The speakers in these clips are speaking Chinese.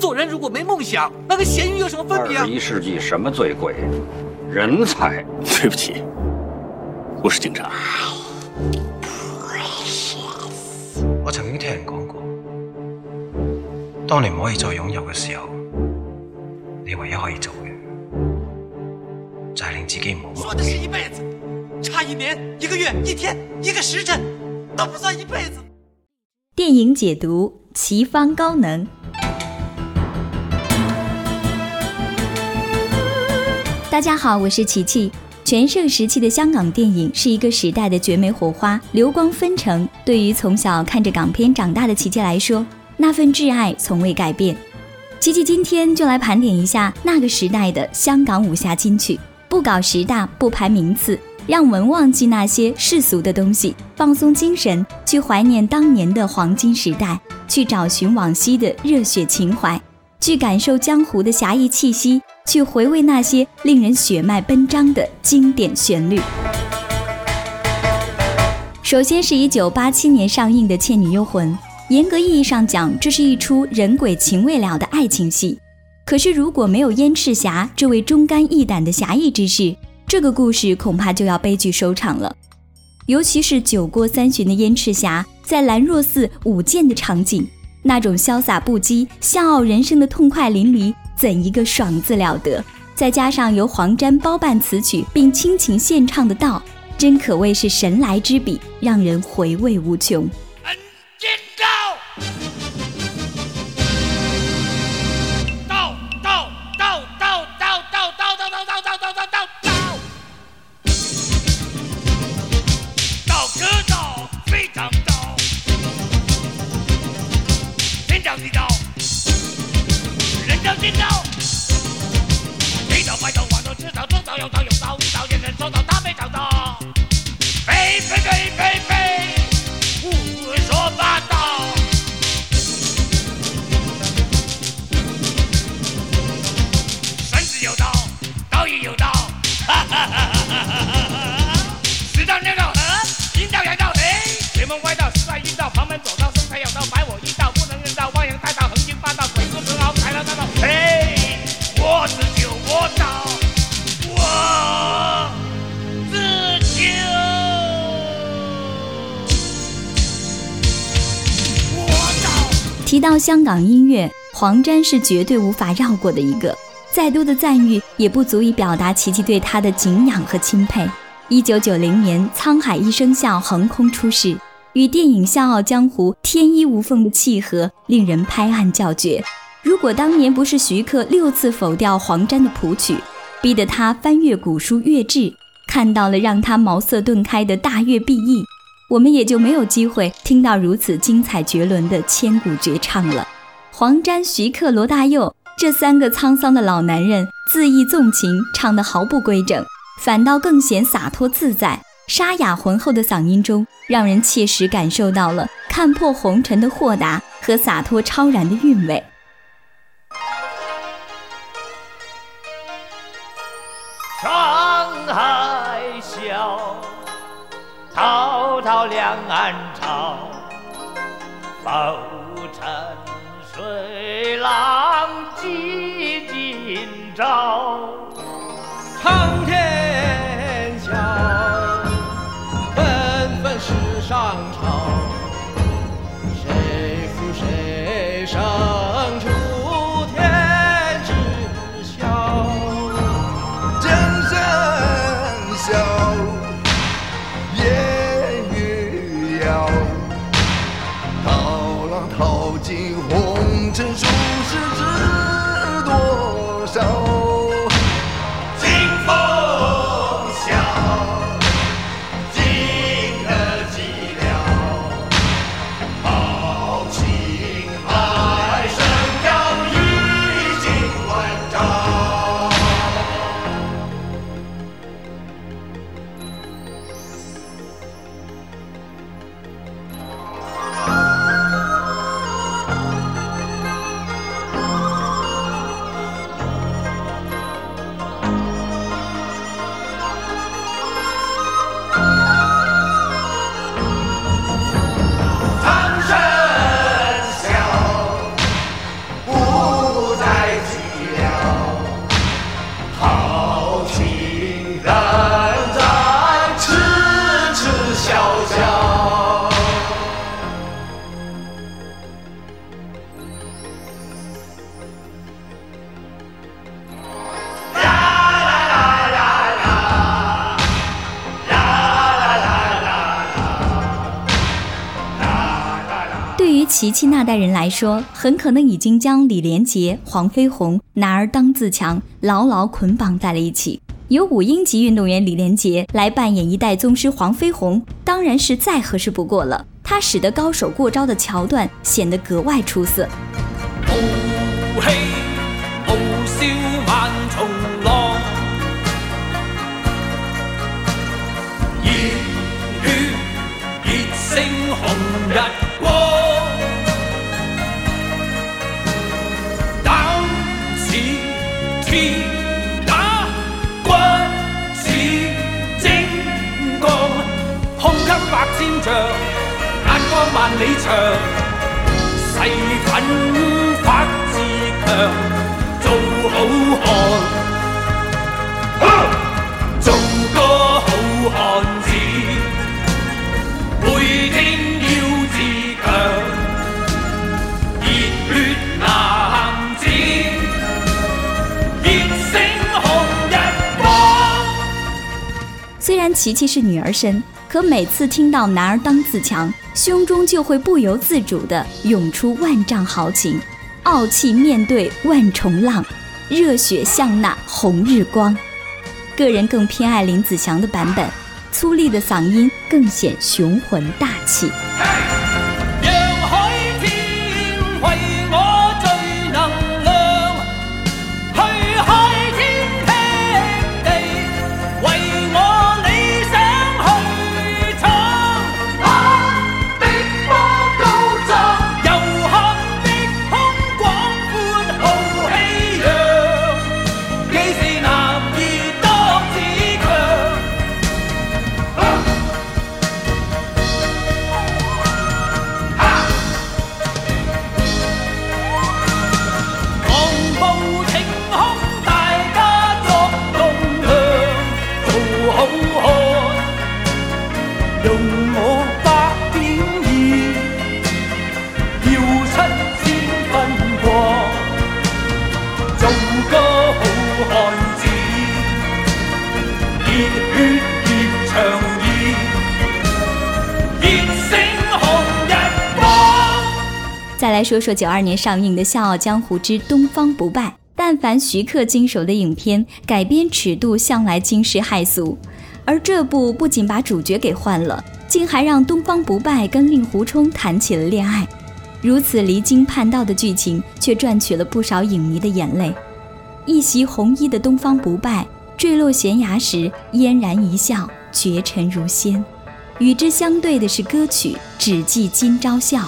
做人如果没梦想，那跟咸鱼有什么分别啊？二十一世纪什么最贵？人才。对不起，我是警察。我曾经听人讲过，当你不可以再拥有的时候，你唯一可以做的，就是令自己唔好梦。说的是一辈子，差一年、一个月、一天、一个时辰，都不算一辈子。电影解读：奇方高能。大家好，我是琪琪。全盛时期的香港电影是一个时代的绝美火花，流光纷呈。对于从小看着港片长大的琪琪来说，那份挚爱从未改变。琪琪今天就来盘点一下那个时代的香港武侠金曲，不搞十大，不排名次，让我们忘记那些世俗的东西，放松精神，去怀念当年的黄金时代，去找寻往昔的热血情怀，去感受江湖的侠义气息。去回味那些令人血脉奔张的经典旋律。首先是一九八七年上映的《倩女幽魂》，严格意义上讲，这是一出人鬼情未了的爱情戏。可是如果没有燕赤霞这位忠肝义胆的侠义之士，这个故事恐怕就要悲剧收场了。尤其是酒过三巡的燕赤霞在兰若寺舞剑的场景，那种潇洒不羁、笑傲人生的痛快淋漓。怎一个爽字了得！再加上由黄沾包办词曲并倾情献唱的道，真可谓是神来之笔，让人回味无穷。门歪道，十怪运到旁门左道，生财有道，白我一道，不能人造，汪洋大道，横行霸道，鬼哭神嚎，财来大道。嘿，我自救我道，我自救，我道。提到香港音乐，黄沾是绝对无法绕过的一个，再多的赞誉也不足以表达琪琪对他的敬仰和钦佩。一九九零年，《沧海一声笑》横空出世。与电影《笑傲江湖》天衣无缝的契合，令人拍案叫绝。如果当年不是徐克六次否掉黄沾的谱曲，逼得他翻阅古书《乐志》，看到了让他茅塞顿开的《大乐必易》，我们也就没有机会听到如此精彩绝伦的千古绝唱了。黄沾、徐克、罗大佑这三个沧桑的老男人，恣意纵情，唱得毫不规整，反倒更显洒脱自在。沙哑浑厚的嗓音中，让人切实感受到了看破红尘的豁达和洒脱超然的韵味。沧海笑，滔滔两岸潮，浮沉水浪记今朝。唱。近。琪琪那代人来说，很可能已经将李连杰、黄飞鸿、男儿当自强牢牢捆绑在了一起。由五英级运动员李连杰来扮演一代宗师黄飞鸿，当然是再合适不过了。他使得高手过招的桥段显得格外出色。红日。铁打骨似精钢，胸襟百千丈，眼光万里长。誓奋发自强，做好汉。琪琪是女儿身，可每次听到“男儿当自强”，胸中就会不由自主地涌出万丈豪情，傲气面对万重浪，热血向那红日光。个人更偏爱林子祥的版本，粗粝的嗓音更显雄浑大气。来说说九二年上映的《笑傲江湖之东方不败》，但凡徐克经手的影片改编尺度向来惊世骇俗，而这部不仅把主角给换了，竟还让东方不败跟令狐冲谈起了恋爱。如此离经叛道的剧情，却赚取了不少影迷的眼泪。一袭红衣的东方不败坠落悬崖时嫣然一笑，绝尘如仙。与之相对的是歌曲《只记今朝笑》。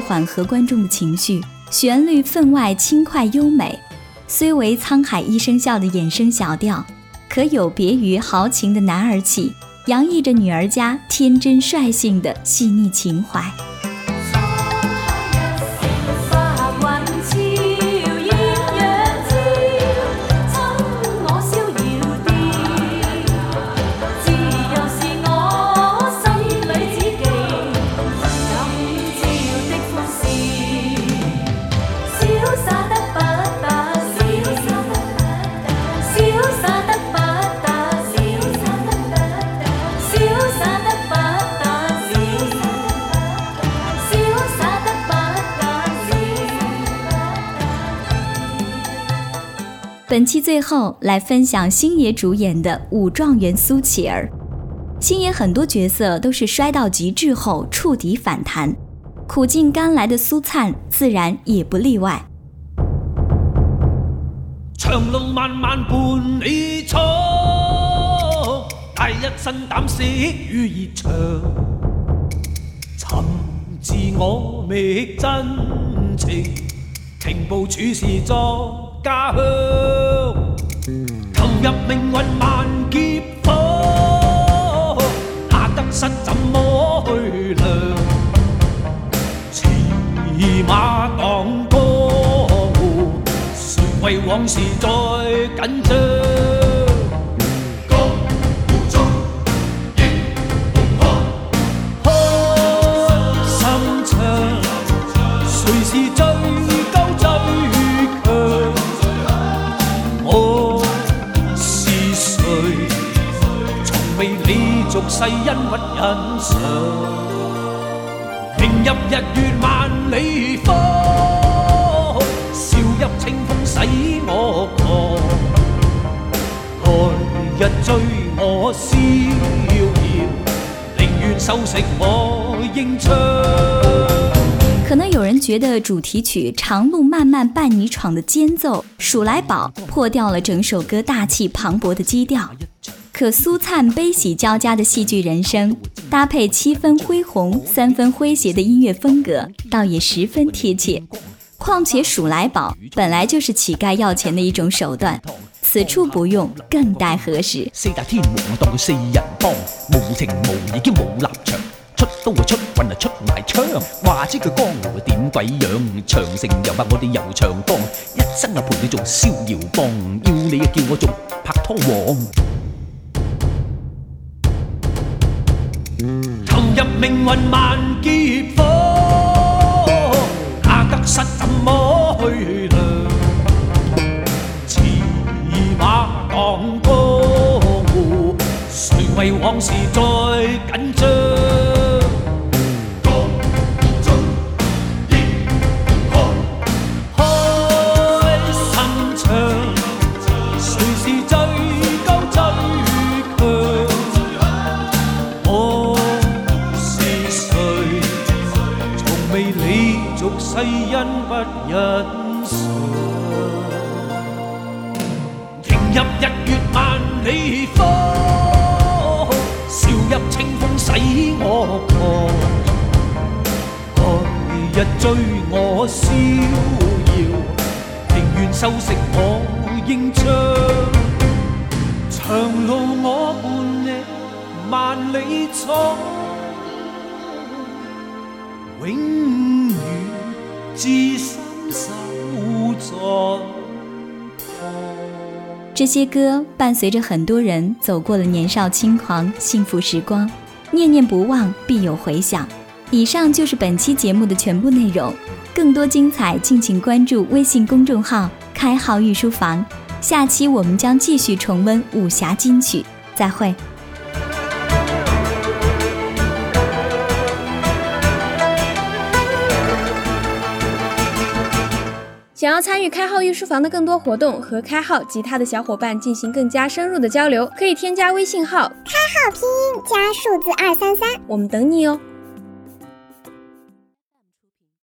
缓和观众的情绪，旋律分外轻快优美。虽为《沧海一声笑》的衍生小调，可有别于豪情的男儿气，洋溢着女儿家天真率性的细腻情怀。本期最后来分享星爷主演的《武状元苏乞儿》，星爷很多角色都是摔到极致后触底反弹，苦尽甘来的苏灿自然也不例外。伴你一身我真情，情家鄉，投入命運萬劫火，那得失怎麼去量？馳馬當歌，誰為往事再緊張？世恩不忍想，明日日月万里方，笑泣清风使我狂，寒日醉我逍遥，宁愿收拾我英枪。可能有人觉得主题曲《长路漫漫伴你闯》的间奏《数来宝》破掉了整首歌大气磅礴的基调，可苏灿悲喜交加的戏剧人生，搭配七分恢宏、三分诙谐的音乐风格，倒也十分贴切。况且鼠来宝本来就是乞丐要钱的一种手段，此处不用更待何时？四大天王当佢四人帮，无情无义兼无立场，出刀就出，棍就出埋枪，话知佢江湖点鬼样？长城又把我哋又长江，一生啊陪你做逍遥帮，要你啊叫我做拍拖王。投入命運萬劫火，怕得失怎麼去量？持馬當歌，誰為往事再緊張？世因不忍伤，迎入日月万里方，笑入清风洗我狂。来日追我逍遥，宁愿收食我英章。长路我伴你万里闯，永。这些歌伴随着很多人走过了年少轻狂、幸福时光，念念不忘，必有回响。以上就是本期节目的全部内容，更多精彩敬请关注微信公众号“开号御书房”。下期我们将继续重温武侠金曲，再会。想要参与开号御书房的更多活动和开号吉他的小伙伴进行更加深入的交流，可以添加微信号“开号拼音加数字二三三”，我们等你哦。